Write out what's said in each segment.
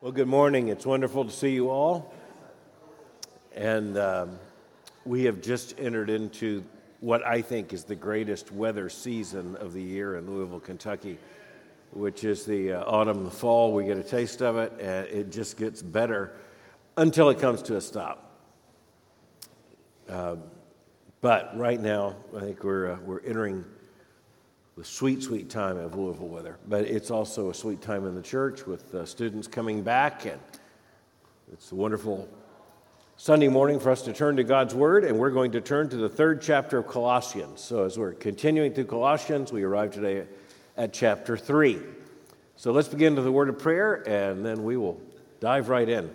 Well, good morning. It's wonderful to see you all. And um, we have just entered into what I think is the greatest weather season of the year in Louisville, Kentucky, which is the uh, autumn the fall. We get a taste of it, and it just gets better until it comes to a stop. Um, but right now, I think we're, uh, we're entering the sweet, sweet time of Louisville weather. But it's also a sweet time in the church with uh, students coming back, and it's a wonderful Sunday morning for us to turn to God's Word, and we're going to turn to the third chapter of Colossians. So, as we're continuing through Colossians, we arrive today at chapter 3. So, let's begin with the word of prayer, and then we will dive right in.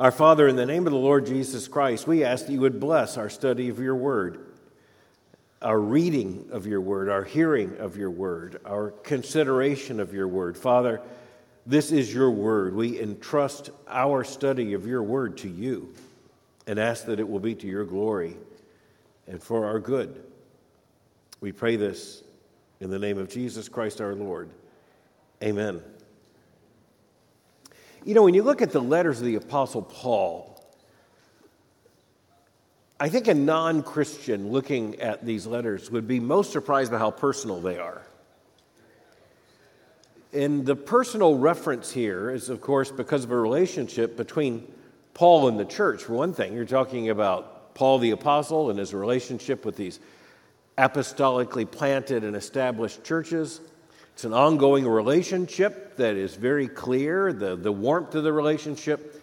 Our Father, in the name of the Lord Jesus Christ, we ask that you would bless our study of your Word our reading of your word, our hearing of your word, our consideration of your word. Father, this is your word. We entrust our study of your word to you and ask that it will be to your glory and for our good. We pray this in the name of Jesus Christ our Lord. Amen. You know, when you look at the letters of the Apostle Paul, I think a non Christian looking at these letters would be most surprised by how personal they are. And the personal reference here is, of course, because of a relationship between Paul and the church. For one thing, you're talking about Paul the Apostle and his relationship with these apostolically planted and established churches. It's an ongoing relationship that is very clear. The, the warmth of the relationship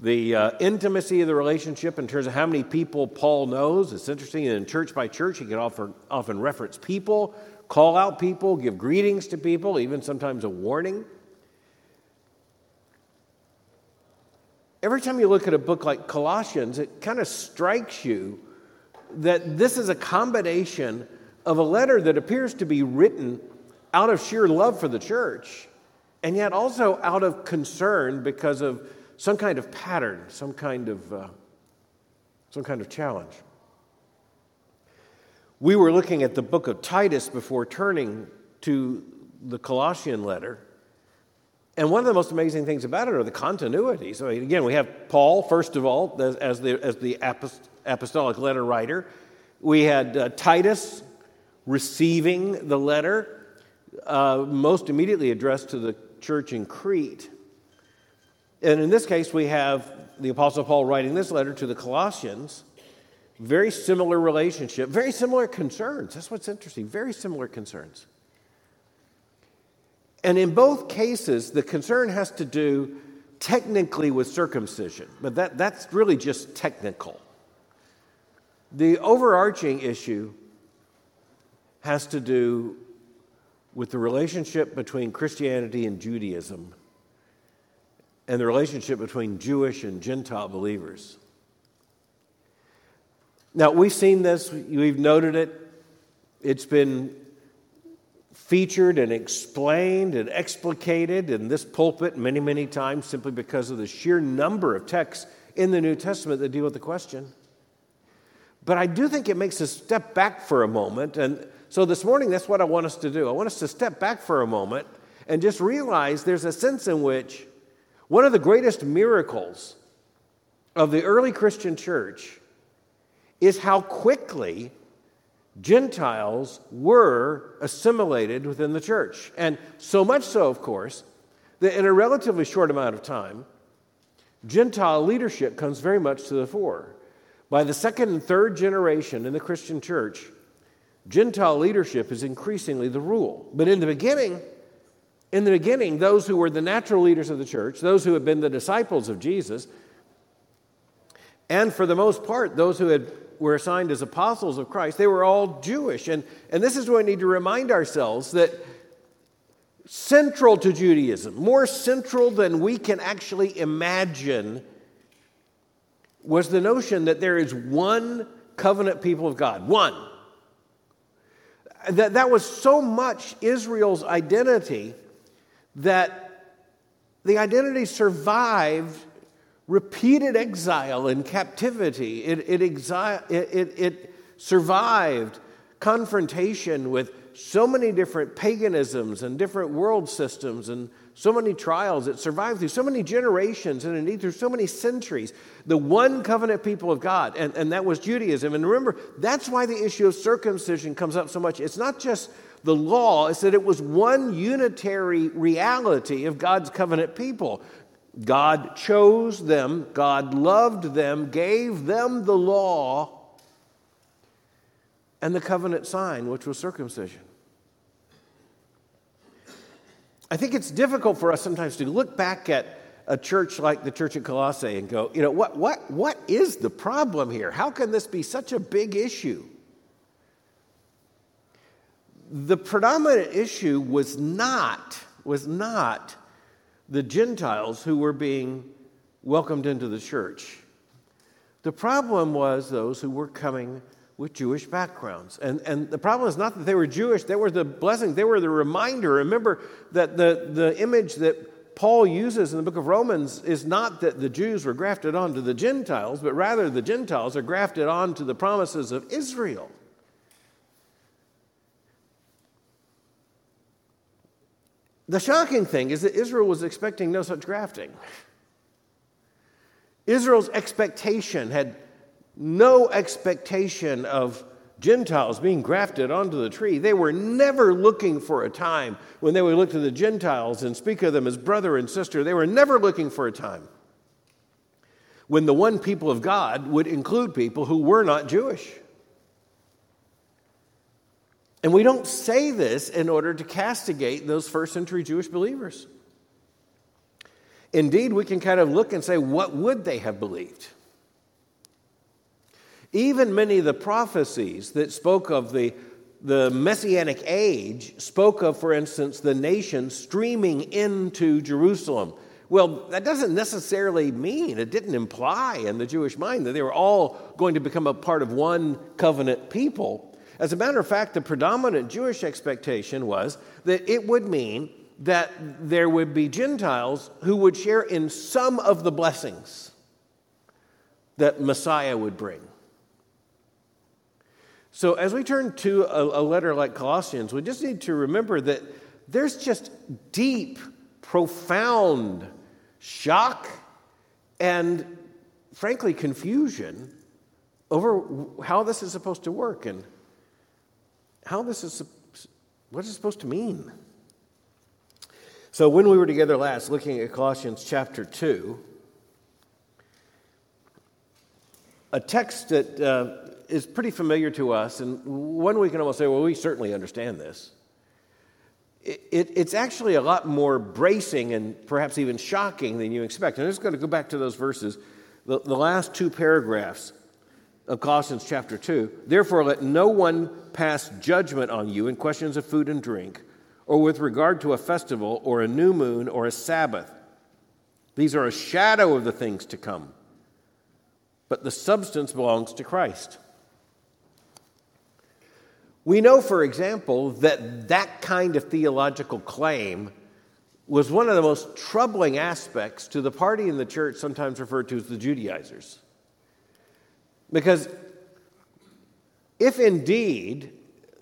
the uh, intimacy of the relationship in terms of how many people Paul knows. It's interesting, in church by church, he can often, often reference people, call out people, give greetings to people, even sometimes a warning. Every time you look at a book like Colossians, it kind of strikes you that this is a combination of a letter that appears to be written out of sheer love for the church, and yet also out of concern because of some kind of pattern, some kind of, uh, some kind of challenge. We were looking at the book of Titus before turning to the Colossian letter. And one of the most amazing things about it are the continuities. So again, we have Paul, first of all, as the, as the apostolic letter writer. We had uh, Titus receiving the letter, uh, most immediately addressed to the church in Crete. And in this case, we have the Apostle Paul writing this letter to the Colossians. Very similar relationship, very similar concerns. That's what's interesting. Very similar concerns. And in both cases, the concern has to do technically with circumcision, but that, that's really just technical. The overarching issue has to do with the relationship between Christianity and Judaism and the relationship between Jewish and Gentile believers. Now, we've seen this, we've noted it, it's been featured and explained and explicated in this pulpit many, many times simply because of the sheer number of texts in the New Testament that deal with the question. But I do think it makes us step back for a moment. And so this morning, that's what I want us to do. I want us to step back for a moment and just realize there's a sense in which one of the greatest miracles of the early Christian church is how quickly Gentiles were assimilated within the church. And so much so, of course, that in a relatively short amount of time, Gentile leadership comes very much to the fore. By the second and third generation in the Christian church, Gentile leadership is increasingly the rule. But in the beginning, in the beginning, those who were the natural leaders of the church, those who had been the disciples of Jesus, and for the most part, those who had, were assigned as apostles of Christ, they were all Jewish. And, and this is where we need to remind ourselves that central to Judaism, more central than we can actually imagine, was the notion that there is one covenant people of God. One. That, that was so much Israel's identity that the identity survived repeated exile and captivity. It, it, it, it survived confrontation with so many different paganisms and different world systems and so many trials, it survived through so many generations, and indeed through so many centuries. The one covenant people of God, and, and that was Judaism. And remember, that's why the issue of circumcision comes up so much. It's not just the law, is that it was one unitary reality of God's covenant people. God chose them, God loved them, gave them the law and the covenant sign, which was circumcision. I think it's difficult for us sometimes to look back at a church like the church at Colossae and go, you know, what, what, what is the problem here? How can this be such a big issue? The predominant issue was not, was not the Gentiles who were being welcomed into the church. The problem was those who were coming with Jewish backgrounds. And, and the problem is not that they were Jewish, they were the blessing, they were the reminder. Remember that the, the image that Paul uses in the book of Romans is not that the Jews were grafted onto the Gentiles, but rather the Gentiles are grafted onto the promises of Israel. The shocking thing is that Israel was expecting no such grafting. Israel's expectation had no expectation of Gentiles being grafted onto the tree. They were never looking for a time when they would look to the Gentiles and speak of them as brother and sister. They were never looking for a time when the one people of God would include people who were not Jewish. And we don't say this in order to castigate those first century Jewish believers. Indeed, we can kind of look and say, what would they have believed? Even many of the prophecies that spoke of the, the messianic age spoke of, for instance, the nation streaming into Jerusalem. Well, that doesn't necessarily mean, it didn't imply in the Jewish mind that they were all going to become a part of one covenant people. As a matter of fact, the predominant Jewish expectation was that it would mean that there would be Gentiles who would share in some of the blessings that Messiah would bring. So, as we turn to a, a, letter like Colossians, we just need to remember that there's just deep, profound shock and, frankly, confusion over how this is supposed to work and how this is what is supposed to mean. So, when we were together last looking at Colossians chapter 2, a text that uh, is pretty familiar to us, and one we can almost say, well, we certainly understand this. It, it, it's actually a lot more bracing and perhaps even shocking than you expect. And I'm just going to go back to those verses, the, the last two paragraphs of Colossians chapter 2. Therefore, let no one pass judgment on you in questions of food and drink, or with regard to a festival, or a new moon, or a Sabbath. These are a shadow of the things to come, but the substance belongs to Christ. We know, for example, that that kind of theological claim was one of the most troubling aspects to the party in the church, sometimes referred to as the Judaizers. Because if indeed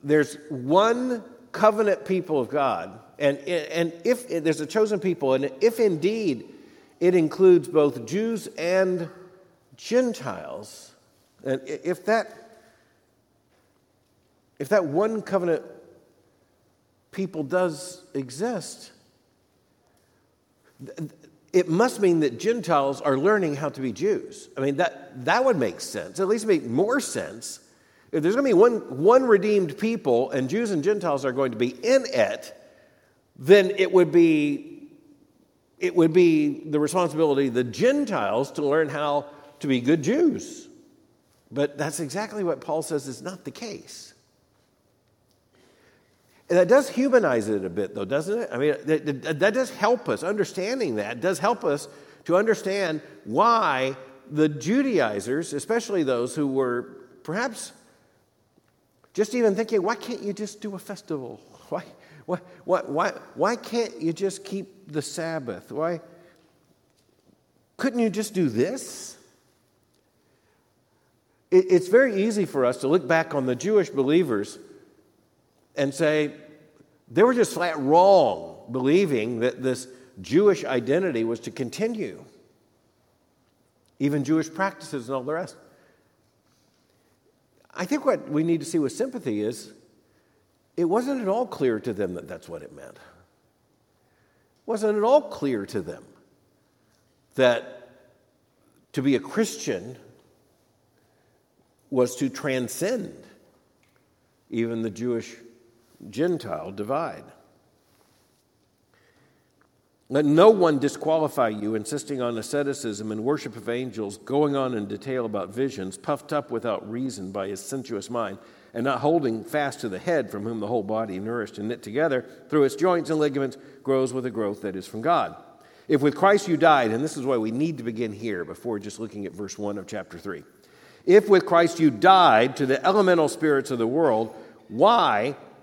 there's one covenant people of God, and, and if there's a chosen people, and if indeed it includes both Jews and Gentiles, and if that if that one covenant people does exist, it must mean that Gentiles are learning how to be Jews. I mean, that, that would make sense, at least make more sense. If there's going to be one, one redeemed people and Jews and Gentiles are going to be in it, then it would be it would be the responsibility of the Gentiles to learn how to be good Jews. But that's exactly what Paul says is not the case. And that does humanize it a bit, though, doesn't it? I mean, that, that does help us. Understanding that does help us to understand why the Judaizers, especially those who were perhaps just even thinking, why can't you just do a festival? Why, why, why, why, why can't you just keep the Sabbath? Why couldn't you just do this? It, it's very easy for us to look back on the Jewish believers and say they were just flat wrong believing that this Jewish identity was to continue, even Jewish practices and all the rest. I think what we need to see with sympathy is it wasn't at all clear to them that that's what it meant. It wasn't at all clear to them that to be a Christian was to transcend even the Jewish Gentile divide. Let no one disqualify you, insisting on asceticism and worship of angels, going on in detail about visions, puffed up without reason by his sensuous mind, and not holding fast to the head, from whom the whole body, nourished and knit together through its joints and ligaments, grows with a growth that is from God. If with Christ you died, and this is why we need to begin here before just looking at verse 1 of chapter 3. If with Christ you died to the elemental spirits of the world, why,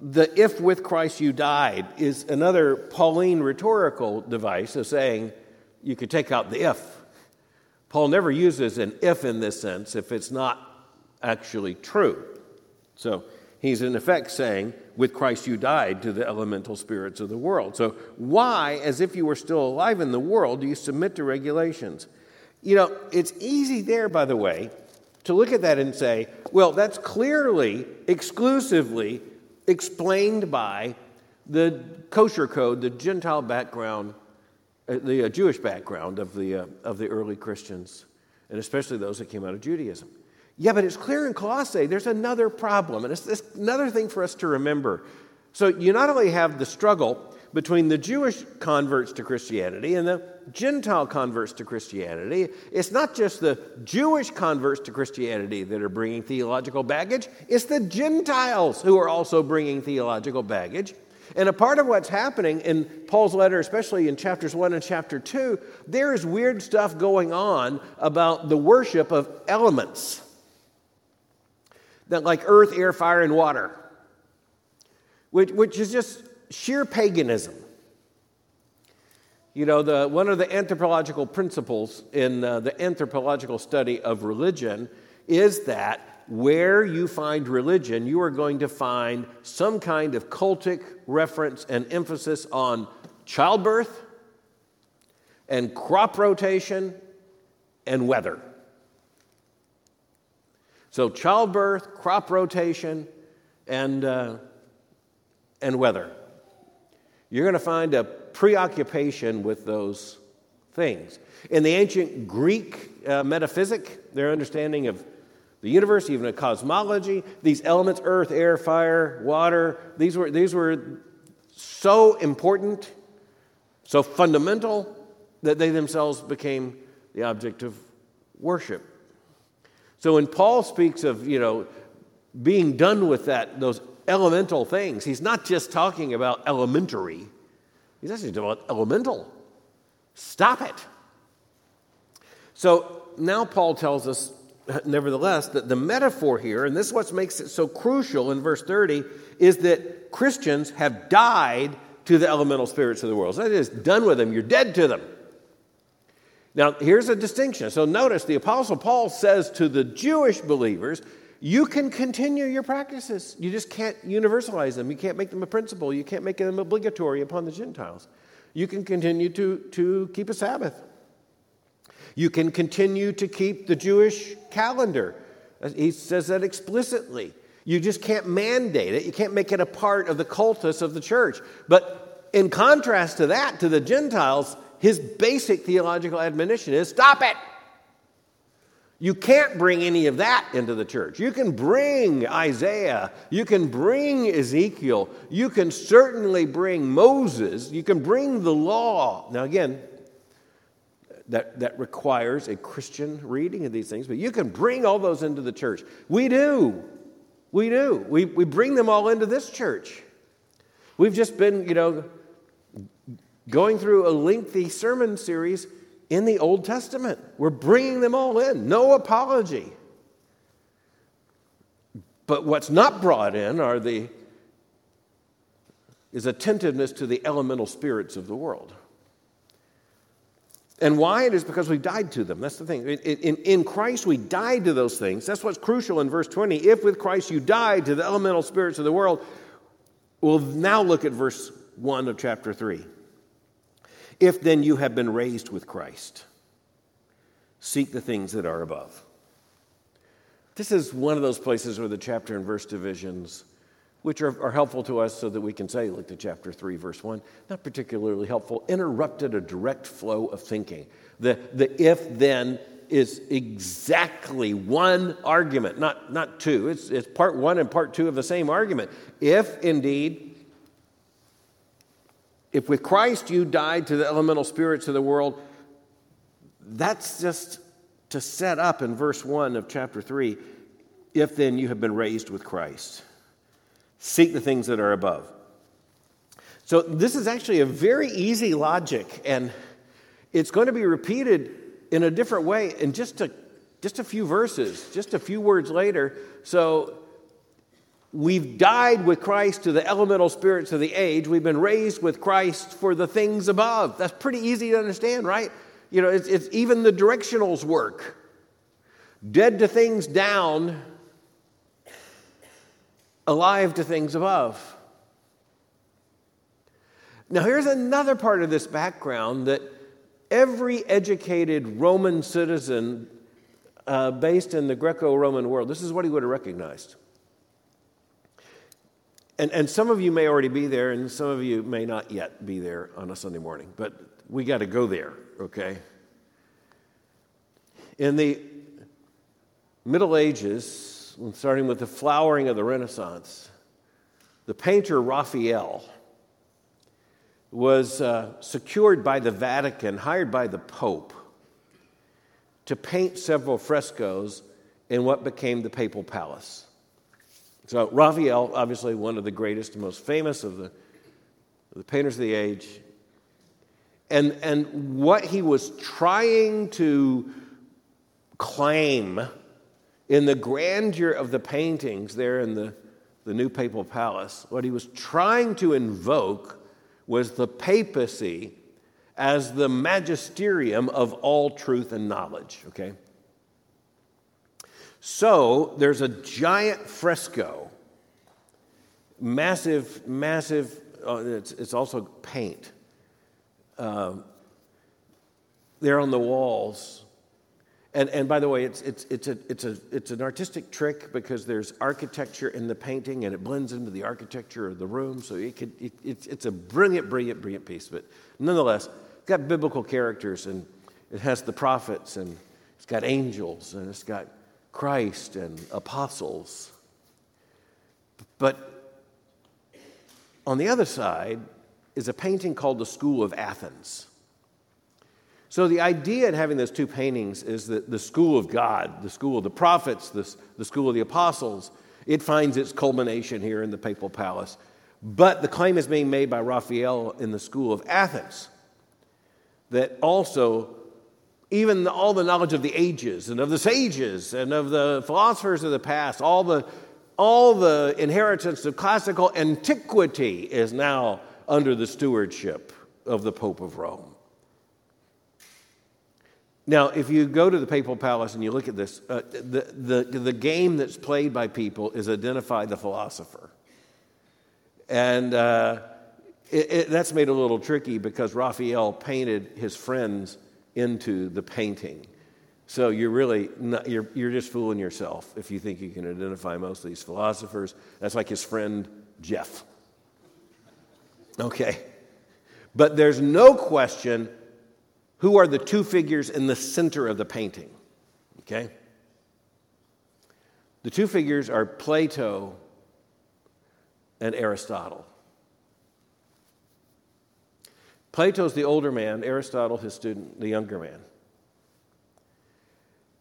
the if with Christ you died is another Pauline rhetorical device of saying you could take out the if. Paul never uses an if in this sense if it's not actually true. So he's in effect saying, with Christ you died to the elemental spirits of the world. So why, as if you were still alive in the world, do you submit to regulations? You know, it's easy there, by the way, to look at that and say, well, that's clearly, exclusively explained by the kosher code, the Gentile background, uh, the uh, Jewish background of the, uh, of the early Christians, and especially those that came out of Judaism. Yeah, but it's clear in Colossae there's another problem, and it's, it's another thing for us to remember. So you not only have the struggle between the Jewish converts to Christianity and the Gentile converts to Christianity. It's not just the Jewish converts to Christianity that are bringing theological baggage, it's the Gentiles who are also bringing theological baggage. And a part of what's happening in Paul's letter, especially in chapters 1 and chapter 2, there is weird stuff going on about the worship of elements. That like earth, air, fire, and water, which, which is just sheer paganism. You know, the, one of the anthropological principles in uh, the anthropological study of religion is that where you find religion, you are going to find some kind of cultic reference and emphasis on childbirth and crop rotation and weather. So, childbirth, crop rotation, and, uh, and weather. You're going to find a preoccupation with those things. In the ancient Greek uh, metaphysic, their understanding of the universe, even of cosmology, these elements earth, air, fire, water these were, these were so important, so fundamental, that they themselves became the object of worship. So when Paul speaks of, you know, being done with that, those elemental things. He's not just talking about elementary, he's actually talking about elemental. Stop it. So now Paul tells us, nevertheless, that the metaphor here, and this is what makes it so crucial in verse 30, is that Christians have died to the elemental spirits of the world. So that is done with them, you're dead to them. Now, here's a distinction. So notice the Apostle Paul says to the Jewish believers, you can continue your practices. You just can't universalize them. You can't make them a principle. You can't make them obligatory upon the Gentiles. You can continue to, to keep a Sabbath. You can continue to keep the Jewish calendar. Uh, he says that explicitly. You just can't mandate it. You can't make it a part of the cultus of the church. But in contrast to that, to the Gentiles, his basic theological admonition is stop it. You can't bring any of that into the church. You can bring Isaiah, you can bring Ezekiel, you can certainly bring Moses, you can bring the law. Now, again, that, that requires a Christian reading of these things, but you can bring all those into the church. We do. We do. We, we bring them all into this church. We've just been, you know, going through a lengthy sermon series in the Old Testament. We're bringing them all in, no apology. But what's not brought in are the is attentiveness to the elemental spirits of the world. And why? It is because we died to them. That's the thing. In, in, in, Christ, we died to those things. That's what's crucial in verse 20. If with Christ you died to the elemental spirits of the world, we'll now look at verse 1 of chapter 3. If then you have been raised with Christ, seek the things that are above. This is one of those places where the chapter and verse divisions which are, are, helpful to us so that we can say, look to chapter 3, verse 1, not particularly helpful, interrupted a direct flow of thinking. The, the if then is exactly one argument, not, not two. It's, it's part one and part two of the same argument. If indeed, if with Christ you died to the elemental spirits of the world, that's just to set up in verse 1 of chapter 3 if then you have been raised with Christ. Seek the things that are above. So, this is actually a very easy logic, and it's going to be repeated in a different way in just a, just a few verses, just a few words later. So, We've died with Christ to the elemental spirits of the age. We've been raised with Christ for the things above. That's pretty easy to understand, right? You know, it's, it's even the directionals work. Dead to things down, alive to things above. Now, here's another part of this background that every educated Roman citizen uh, based in the Greco Roman world, this is what he would have recognized. And, and some of you may already be there, and some of you may not yet be there on a Sunday morning, but we got to go there, okay? In the Middle Ages, starting with the flowering of the Renaissance, the painter Raphael was uh, secured by the Vatican, hired by the Pope, to paint several frescoes in what became the Papal Palace. So, Raphael, obviously one of the greatest and most famous of the, the painters of the age, and, and what he was trying to claim in the grandeur of the paintings there in the, the new papal palace, what he was trying to invoke was the papacy as the magisterium of all truth and knowledge, okay? So there's a giant fresco, massive, massive, uh, it's, it's, also paint. Uh, there on the walls and, and by the way, it's, it's, it's, a, it's, a, it's an artistic trick because there's architecture in the painting and it blends into the architecture of the room. So it could, it, it's, it's a brilliant, brilliant, brilliant piece. But nonetheless, it's got biblical characters and it has the prophets and it's got angels and it's got Christ and apostles. But on the other side is a painting called the School of Athens. So, the idea in having those two paintings is that the school of God, the school of the prophets, the, the school of the apostles, it finds its culmination here in the papal palace. But the claim is being made by Raphael in the school of Athens that also, even all the knowledge of the ages and of the sages and of the philosophers of the past, all the, all the inheritance of classical antiquity is now under the stewardship of the Pope of Rome. Now, if you go to the papal palace and you look at this, uh, the, the, the game that's played by people is identify the philosopher. And uh, it, it, that's made a little tricky because Raphael painted his friends into the painting. So you're really not, you're, you're just fooling yourself if you think you can identify most of these philosophers. That's like his friend Jeff. Okay. But there's no question who are the two figures in the center of the painting. Okay? The two figures are Plato and Aristotle. Plato's the older man, Aristotle, his student, the younger man.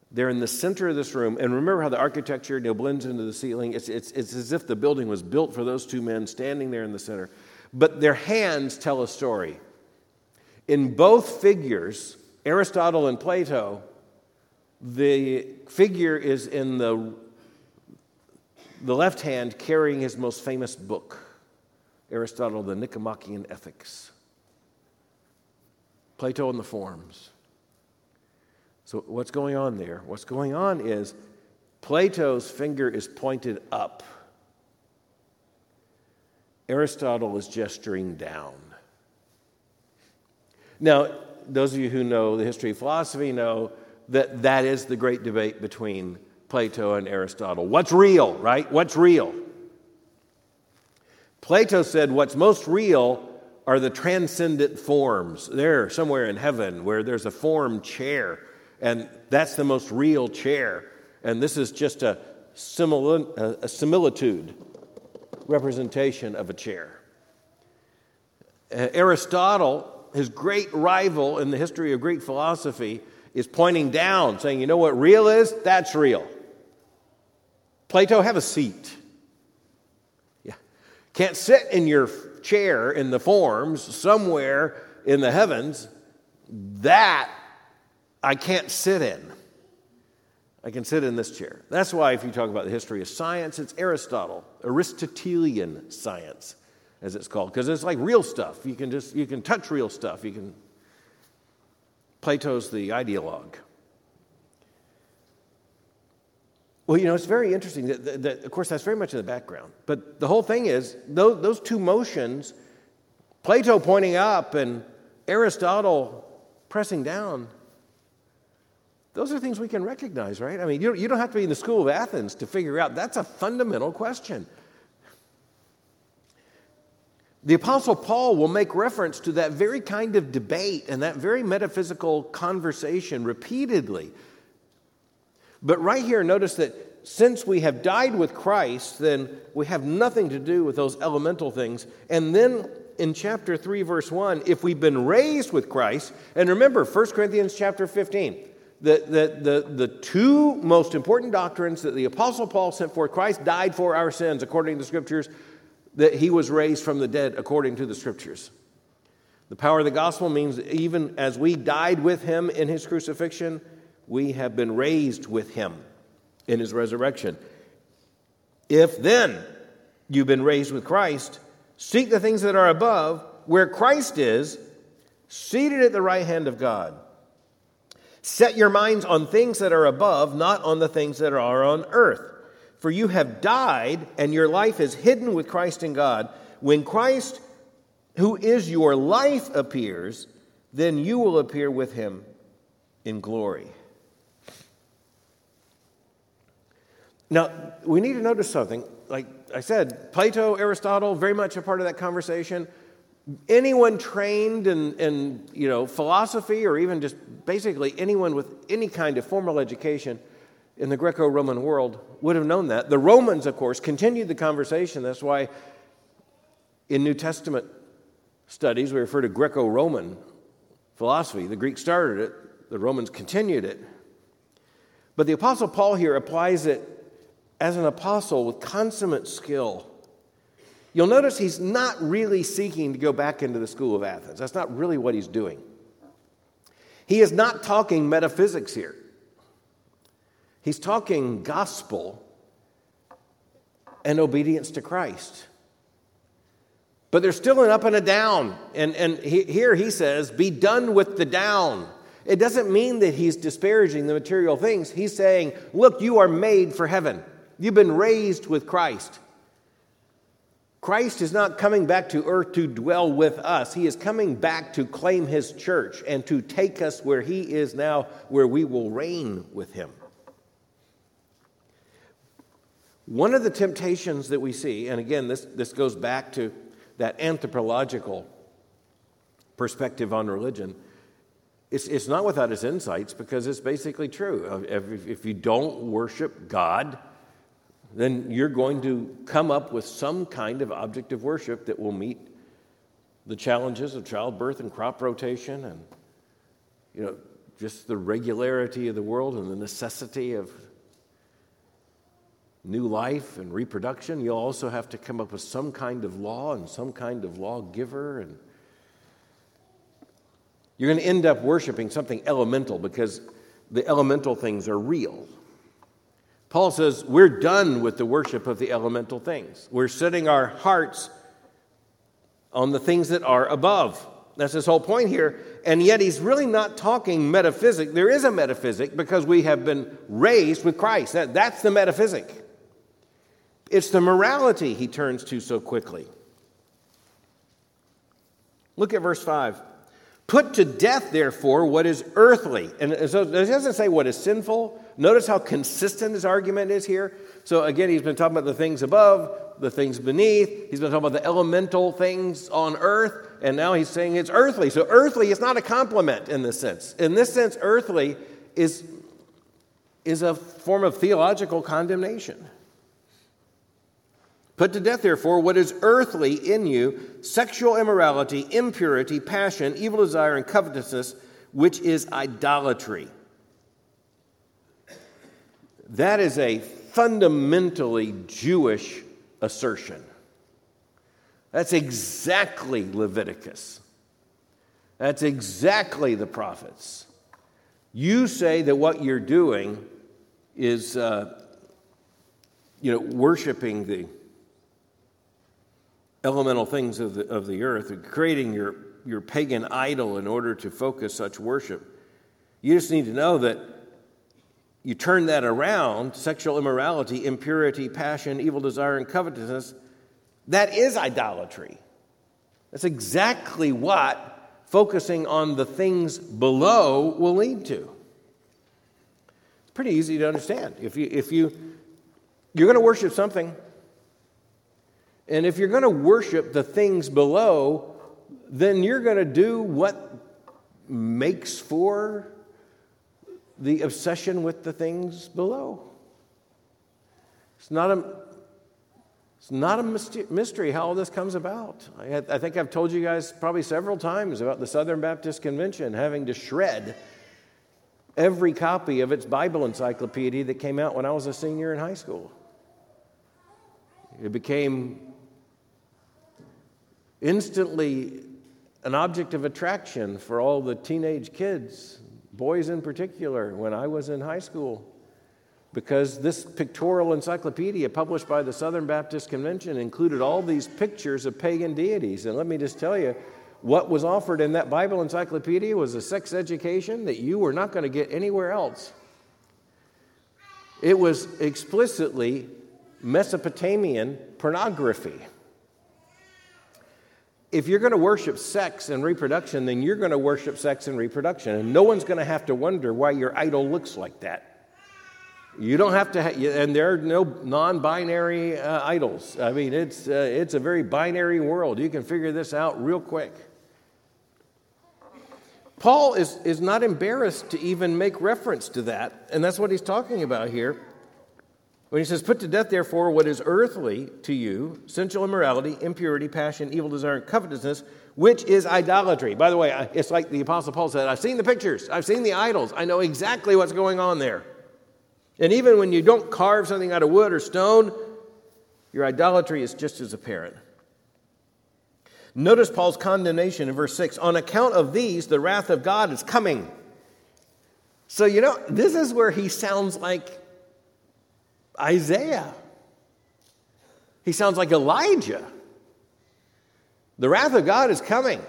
They're in the center of this room. And remember how the architecture you know, blends into the ceiling? It's, it's, it's as if the building was built for those two men standing there in the center. But their hands tell a story. In both figures, Aristotle and Plato, the figure is in the, the left hand carrying his most famous book, Aristotle, the Nicomachean Ethics. Plato in the forms. So, what's going on there? What's going on is Plato's finger is pointed up, Aristotle is gesturing down. Now, those of you who know the history of philosophy know that that is the great debate between Plato and Aristotle. What's real, right? What's real? Plato said what's most real are the transcendent forms. There, somewhere in heaven, where there's a form chair, and that's the most real chair. And this is just a, a similitude representation of a chair. Uh, Aristotle, his great rival in the history of Greek philosophy, is pointing down, saying, You know what real is? That's real. Plato, have a seat. Yeah. Can't sit in your chair in the forms somewhere in the heavens. That I can't sit in. I can sit in this chair. That's why, if you talk about the history of science, it's Aristotle, Aristotelian science, as it's called, because it's like real stuff. You can just you can touch real stuff. You can. Plato's the ideologue. Well, you know, it's very interesting that, that, that, of course, that's very much in the background. But the whole thing is, those, those two motions, Plato pointing up and Aristotle pressing down, those are things we can recognize, right? I mean, you you don't have to be in the school of Athens to figure out that's a fundamental question. The Apostle Paul will make reference to that very kind of debate and that very metaphysical conversation repeatedly. But right here, notice that since we have died with Christ, then we have nothing to do with those elemental things. And then in chapter 3, verse 1, if we've been raised with Christ, and remember 1 Corinthians chapter 15, the, the, the, the two most important doctrines that the Apostle Paul sent forth Christ died for our sins, according to the Scriptures, that he was raised from the dead, according to the Scriptures. The power of the gospel means even as we died with him in his crucifixion, we have been raised with him in his resurrection. If then you've been raised with Christ, seek the things that are above, where Christ is, seated at the right hand of God. Set your minds on things that are above, not on the things that are on earth. For you have died, and your life is hidden with Christ in God. When Christ, who is your life, appears, then you will appear with him in glory. Now, we need to notice something. Like I said, Plato, Aristotle, very much a part of that conversation anyone trained in, in you know, philosophy or even just basically anyone with any kind of formal education in the Greco Roman world would have known that. The Romans, of course, continued the conversation. That's why in New Testament studies we refer to Greco Roman philosophy. The Greeks started it, the Romans continued it. But the Apostle Paul here applies it as an apostle with consummate skill You'll notice he's not really seeking to go back into the school of Athens. That's not really what he's doing. He is not talking metaphysics here, he's talking gospel and obedience to Christ. But there's still an up and a down. And, and he, here he says, be done with the down. It doesn't mean that he's disparaging the material things. He's saying, look, you are made for heaven. You've been raised with Christ. Christ is not coming back to earth to dwell with us. He is coming back to claim his church and to take us where he is now, where we will reign with him. One of the temptations that we see, and again, this, this goes back to that anthropological perspective on religion, it's, it's not without its insights because it's basically true. If, if you don't worship God, then you're going to come up with some kind of object of worship that will meet the challenges of childbirth and crop rotation and you know just the regularity of the world and the necessity of new life and reproduction you'll also have to come up with some kind of law and some kind of lawgiver and You're going to end up worshiping something elemental because the elemental things are real. Paul says we're done with the worship of the elemental things. We're setting our hearts on the things that are above. That's his whole point here. And yet he's really not talking metaphysic. There is a metaphysic because we have been raised with Christ. That, that's the metaphysic. It's the morality he turns to so quickly. Look at verse 5. Put to death, therefore, what is earthly. And uh, so it doesn't say what is sinful. Notice how consistent his argument is here. So again, he's been talking about the things above, the things beneath. He's been talking about the elemental things on earth. And now he's saying it's earthly. So earthly is not a compliment in this sense. In this sense, earthly is, is a form of theological condemnation. Put to death, therefore, what is earthly in you sexual immorality, impurity, passion, evil desire, and covetousness, which is idolatry. That is a fundamentally Jewish assertion. That's exactly Leviticus. That's exactly the prophets. You say that what you're doing is, uh, you know, worshiping the elemental things of the, of the earth, creating your, your pagan idol in order to focus such worship. You just need to know that you turn that around sexual immorality, impurity, passion, evil desire, and covetousness that is idolatry. That's exactly what focusing on the things below will lead to. It's pretty easy to understand. If you, if you, you're going to worship something, and if you're going to worship the things below, then you're going to do what makes for the obsession with the things below. It's not a, it's not a mystery how all this comes about. I, I think I've told you guys probably several times about the Southern Baptist Convention having to shred every copy of its Bible encyclopedia that came out when I was a senior in high school. It became instantly an object of attraction for all the teenage kids, boys in particular, when I was in high school. Because this pictorial encyclopedia published by the Southern Baptist Convention included all these pictures of pagan deities. And let me just tell you, what was offered in that Bible encyclopedia was a sex education that you were not going to get anywhere else. It was explicitly Mesopotamian pornography if you're going to worship sex and reproduction, then you're going to worship sex and reproduction. And no one's going to have to wonder why your idol looks like that. You don't have to, ha- and there are no non binary uh, idols. I mean, it's, uh, it's a very binary world. You can figure this out real quick. Paul is, is not embarrassed to even make reference to that, and that's what he's talking about here. When he says, Put to death, therefore, what is earthly to you sensual immorality, impurity, passion, evil desire, and covetousness, which is idolatry. By the way, it's like the Apostle Paul said I've seen the pictures, I've seen the idols, I know exactly what's going on there. And even when you don't carve something out of wood or stone, your idolatry is just as apparent. Notice Paul's condemnation in verse 6 On account of these, the wrath of God is coming. So, you know, this is where he sounds like Isaiah. He sounds like Elijah. The wrath of God is coming,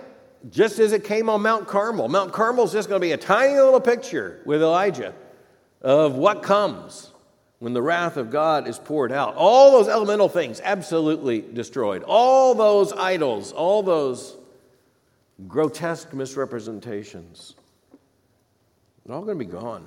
just as it came on Mount Carmel. Mount Carmel is just going to be a tiny little picture with Elijah of what comes when the wrath of God is poured out. All those elemental things absolutely destroyed. All those idols, all those grotesque misrepresentations, they're all going to be gone.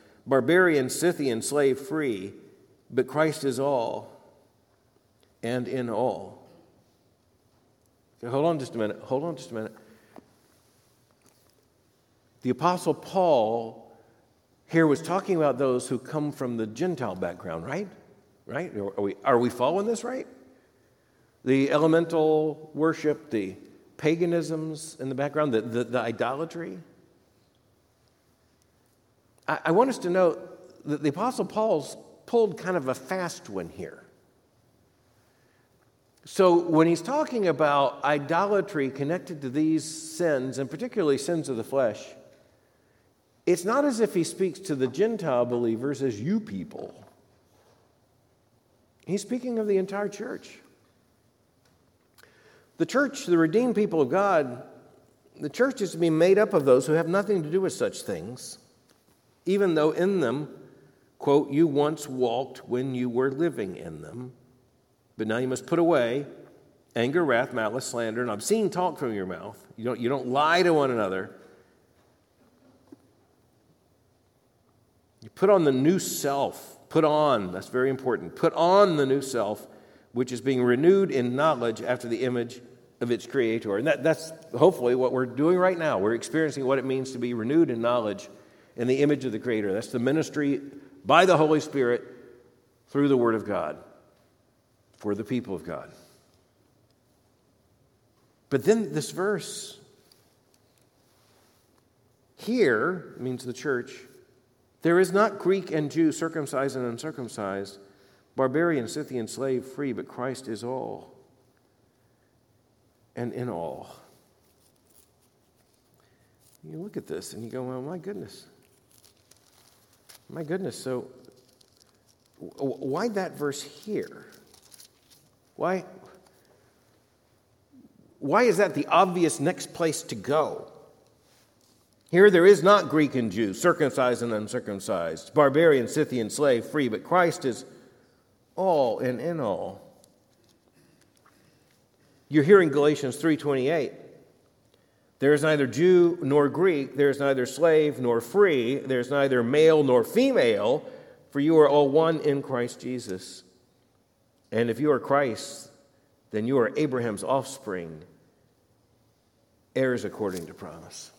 barbarian, Scythian, slave free, but Christ is all and in all. Hold on just a minute. Hold on just a minute. The Apostle Paul here was talking about those who come from the Gentile background, right? Right? Are we, are we following this right? The elemental worship, the paganisms in the background, the, the, the idolatry. I, I want us to note that the Apostle Paul's pulled kind of a fast one here. So, when he's talking about idolatry connected to these sins, and particularly sins of the flesh, it's not as if he speaks to the Gentile believers as you people. He's speaking of the entire church. The church, the redeemed people of God, the church is to be made up of those who have nothing to do with such things, even though in them, quote, you once walked when you were living in them. But now you must put away anger, wrath, malice, slander, and obscene talk from your mouth. You don't, you don't lie to one another. You put on the new self. Put on, that's very important. Put on the new self, which is being renewed in knowledge after the image of its creator. And that, that's hopefully what we're doing right now. We're experiencing what it means to be renewed in knowledge in the image of the creator. That's the ministry by the Holy Spirit through the Word of God for the people of God. But then this verse here means the church. There is not Greek and Jew, circumcised and uncircumcised, barbarian, Scythian, slave, free, but Christ is all and in all. You look at this and you go, well, my goodness. My goodness. So, why that verse here? Why, why is that the obvious next place to go? Here there is not Greek and Jew, circumcised and uncircumcised, barbarian, Scythian, slave, free, but Christ is all and in all. You're hearing Galatians 3:28. There is neither Jew nor Greek, there is neither slave nor free, there is neither male nor female, for you are all one in Christ Jesus. And if you are Christ, then you are Abraham's offspring, heirs according to promise.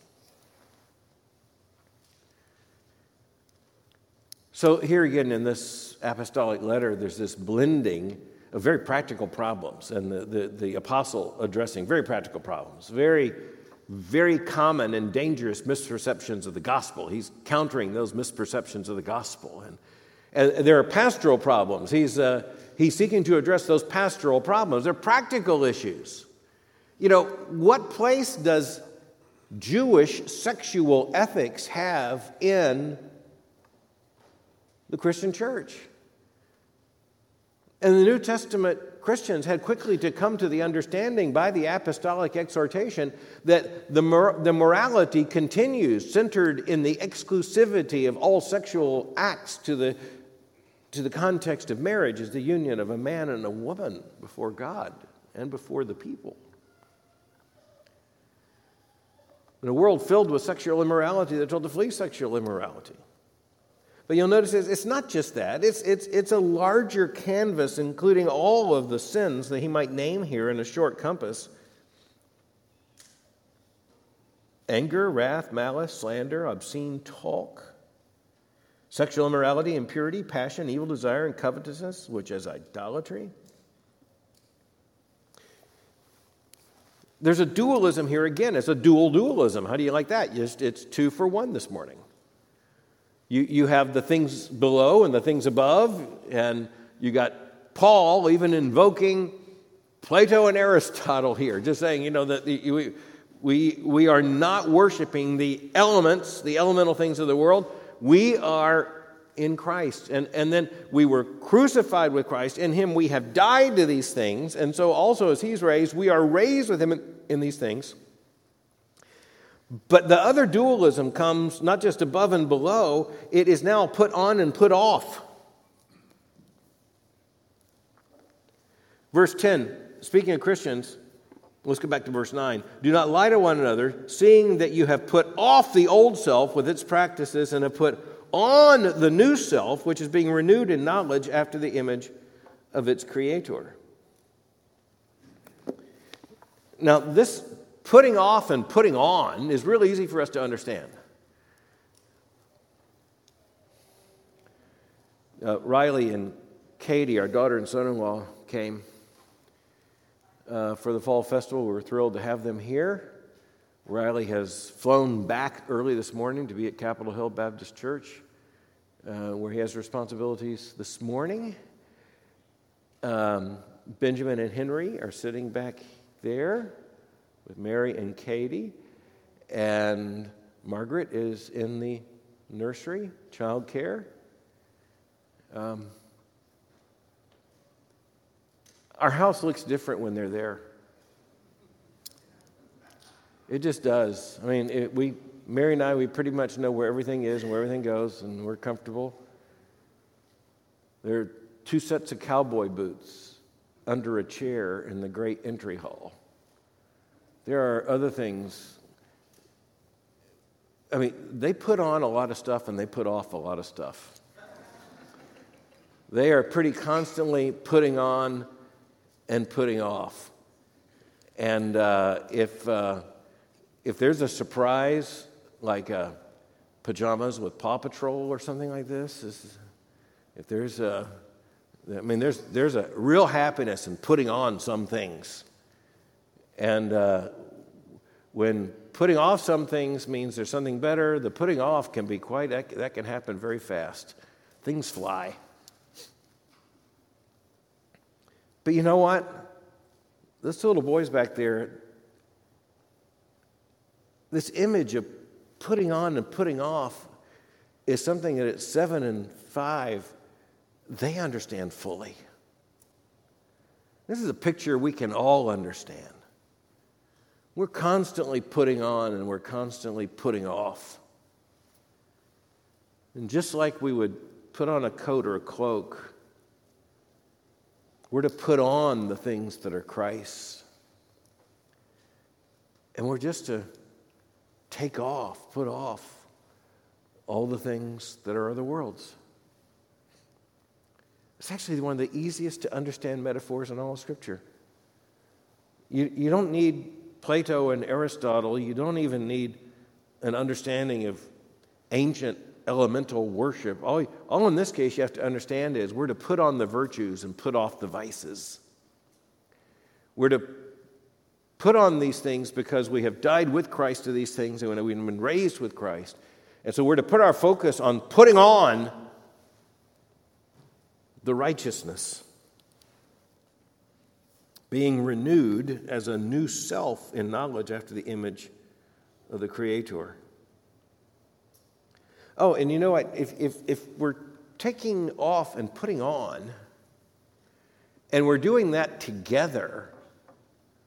So, here again in this apostolic letter, there's this blending of very practical problems, and the, the, the, apostle addressing very practical problems, very, very common and dangerous misperceptions of the gospel. He's countering those misperceptions of the gospel. And, and there are pastoral problems. He's, uh, he's seeking to address those pastoral problems. They're practical issues. You know, what place does Jewish sexual ethics have in the Christian church? And the New Testament Christians had quickly to come to the understanding by the apostolic exhortation that the, mor- the morality continues, centered in the exclusivity of all sexual acts to the to the context of marriage is the union of a man and a woman before God and before the people. In a world filled with sexual immorality, they're told to flee sexual immorality. But you'll notice it's not just that, it's, it's, it's a larger canvas, including all of the sins that he might name here in a short compass anger, wrath, malice, slander, obscene talk Sexual immorality, impurity, passion, evil desire, and covetousness, which is idolatry. There's a dualism here again. It's a dual dualism. How do you like that? Just, it's two for one this morning. You, you have the things below and the things above, and you got Paul even invoking Plato and Aristotle here, just saying, you know, that we, we, we are not worshiping the elements, the elemental things of the world we are in Christ. And, and then we were crucified with Christ. In Him we have died to these things. And so also as He's raised, we are raised with Him in, in these things. But the other dualism comes not just above and below, it is now put on and put off. Verse 10, speaking of Christians, let's go back to verse 9. Do not lie to one another, seeing that you have put off the old self with its practices and have put on the new self, which is being renewed in knowledge after the image of its creator. Now, this putting off and putting on is really easy for us to understand. Uh, Riley and Katie, our daughter and son in law, came uh, for the fall festival. We were thrilled to have them here. Riley has flown back early this morning to be at Capitol Hill Baptist Church, uh, where he has responsibilities this morning. Um, Benjamin and Henry are sitting back there with Mary and Katie, and Margaret is in the nursery, child care. Um, our house looks different when they're there. It just does. I mean, it, we, Mary and I, we pretty much know where everything is and where everything goes, and we're comfortable. There are two sets of cowboy boots under a chair in the great entry hall. There are other things. I mean, they put on a lot of stuff and they put off a lot of stuff. They are pretty constantly putting on and putting off. And uh, if, uh, if there's a surprise, like uh, pajamas with Paw Patrol or something like this, is, if there's a, I mean, there's, there's a real happiness in putting on some things. And uh, when putting off some things means there's something better, the putting off can be quite, that, can happen very fast. Things fly. But you know what? This little boy's back there, this image of putting on and putting off is something that at seven and five, they understand fully. This is a picture we can all understand. We're constantly putting on and we're constantly putting off. And just like we would put on a coat or a cloak, we're to put on the things that are Christ. And we're just to take off, put off all the things that are other worlds. It's actually one of the easiest to understand metaphors in all Scripture. You, you don't need Plato and Aristotle, you don't even need an understanding of ancient elemental worship. All, all in this case you have to understand is we're to put on the virtues and put off the vices. We're to put on these things because we have died with Christ to these things and we've been raised with Christ. And so we're to put our focus on putting on the righteousness being renewed as a new self in knowledge after the image of the Creator. Oh, and you know what? If, if, if we're taking off and putting on, and we're doing that together,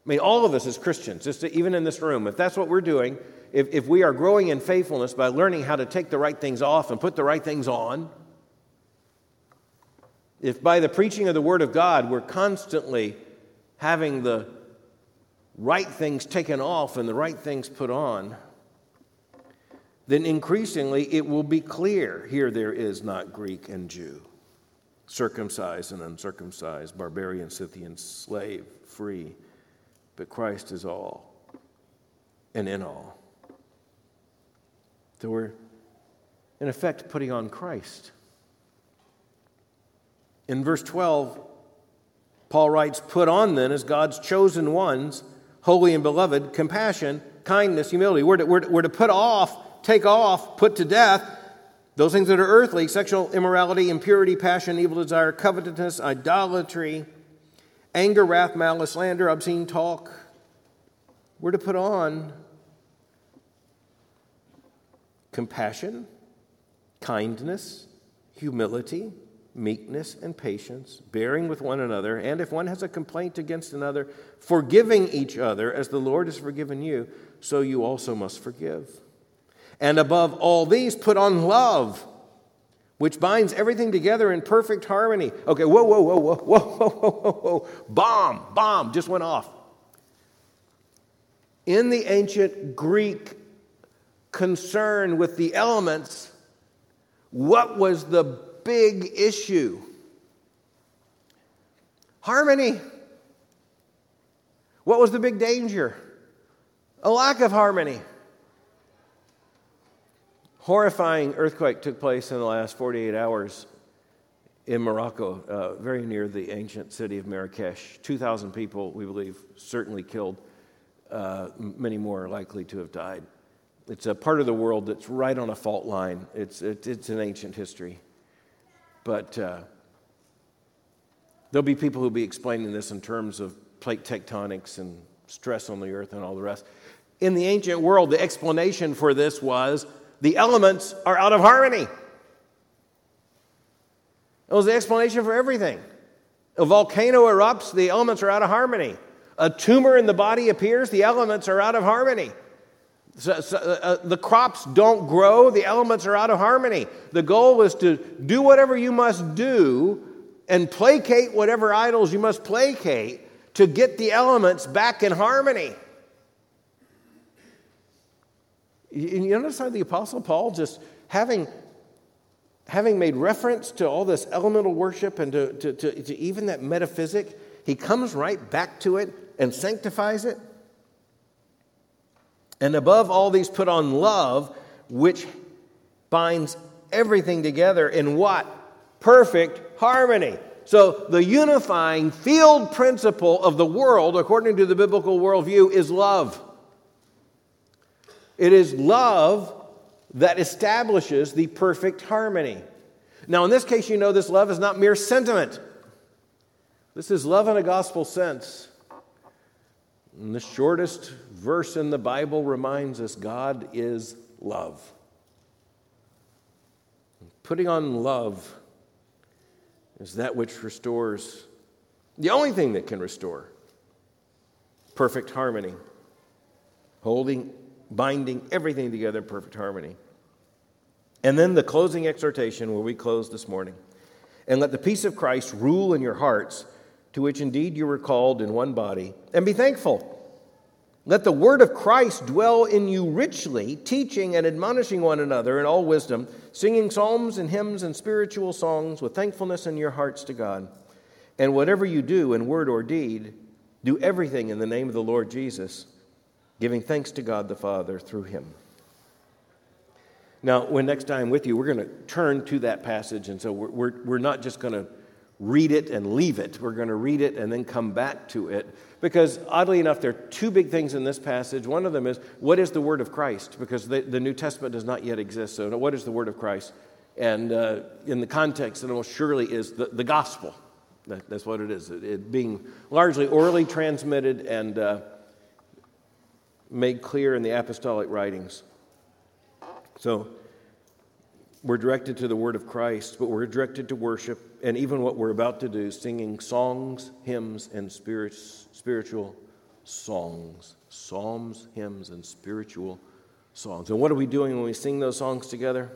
I mean, all of us as Christians, just even in this room, if that's what we're doing, if, if we are growing in faithfulness by learning how to take the right things off and put the right things on, if by the preaching of the Word of God we're constantly having the right things taken off and the right things put on, then increasingly it will be clear here there is not Greek and Jew, circumcised and uncircumcised, barbarian, Scythian, slave, free, but Christ is all and in all. So we're, in effect, putting on Christ. In verse 12, Paul writes, Put on then as God's chosen ones, holy and beloved, compassion, kindness, humility. We're to, we're, to, we're to put off, take off, put to death those things that are earthly sexual immorality, impurity, passion, evil desire, covetousness, idolatry, anger, wrath, malice, slander, obscene talk. We're to put on compassion, kindness, humility meekness, and patience, bearing with one another, and if one has a complaint against another, forgiving each other as the Lord has forgiven you, so you also must forgive. And above all these, put on love, which binds everything together in perfect harmony. Okay, whoa, whoa, whoa, whoa, whoa, whoa, whoa, whoa. Bomb, bomb just went off. In the ancient Greek concern with the elements, what was the big issue. Harmony. What was the big danger? A lack of harmony. Horrifying earthquake took place in the last 48 hours in Morocco, uh, very near the ancient city of Marrakesh. 2,000 people, we believe, certainly killed. Uh, many more are likely to have died. It's a part of the world that's right on a fault line. It's, it, it's an ancient history. But uh, there'll be people who'll be explaining this in terms of plate tectonics and stress on the earth and all the rest. In the ancient world, the explanation for this was the elements are out of harmony. It was the explanation for everything. A volcano erupts, the elements are out of harmony. A tumor in the body appears, the elements are out of harmony. So, so, uh, uh, the crops don't grow, the elements are out of harmony. The goal is to do whatever you must do and placate whatever idols you must placate to get the elements back in harmony. You, you notice how the Apostle Paul just having having made reference to all this elemental worship and to, to, to, to, even that metaphysic, he comes right back to it and sanctifies it. And above all these, put on love, which binds everything together in what? Perfect harmony. So, the unifying field principle of the world, according to the biblical worldview, is love. It is love that establishes the perfect harmony. Now, in this case, you know this love is not mere sentiment. This is love in a gospel sense. And the shortest verse in the Bible reminds us God is love. Putting on love is that which restores, the only thing that can restore perfect harmony, holding, binding everything together in perfect harmony. And then the closing exhortation where we close this morning. And let the peace of Christ rule in your hearts, to which indeed you were called in one body, and be thankful. Let the word of Christ dwell in you richly, teaching and admonishing one another in all wisdom, singing psalms and hymns and spiritual songs with thankfulness in your hearts to God. And whatever you do in word or deed, do everything in the name of the Lord Jesus, giving thanks to God the Father through him. Now, when next time with you, we're going to turn to that passage. And so we're, we're, we're not just going to read it and leave it. We're going to read it and then come back to it. Because oddly enough, there are two big things in this passage. One of them is what is the Word of Christ? Because the, the New Testament does not yet exist. So, what is the Word of Christ? And uh, in the context, it almost surely is the, the gospel. That, that's what it is. It, it, being largely orally transmitted and uh, made clear in the apostolic writings. So we're directed to the word of Christ, but we're directed to worship, and even what we're about to do, singing songs, hymns, and spirits, spiritual songs. Psalms, hymns, and spiritual songs. And what are we doing when we sing those songs together?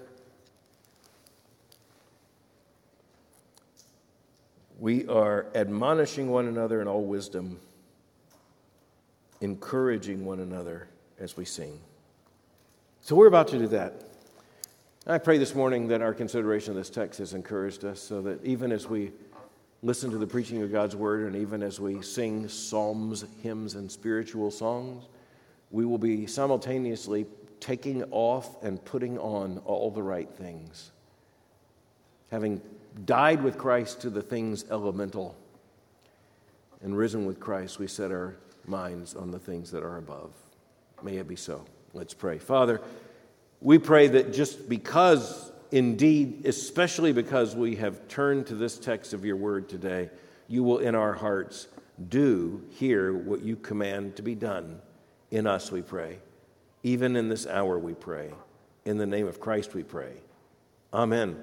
We are admonishing one another in all wisdom, encouraging one another as we sing. So we're about to do that. I pray this morning that our consideration of this text has encouraged us so that even as we listen to the preaching of God's word and even as we sing psalms, hymns, and spiritual songs, we will be simultaneously taking off and putting on all the right things. Having died with Christ to the things elemental and risen with Christ, we set our minds on the things that are above. May it be so. Let's pray. Father, we pray that just because, indeed, especially because we have turned to this text of your word today, you will in our hearts do here what you command to be done in us, we pray. Even in this hour, we pray. In the name of Christ, we pray. Amen.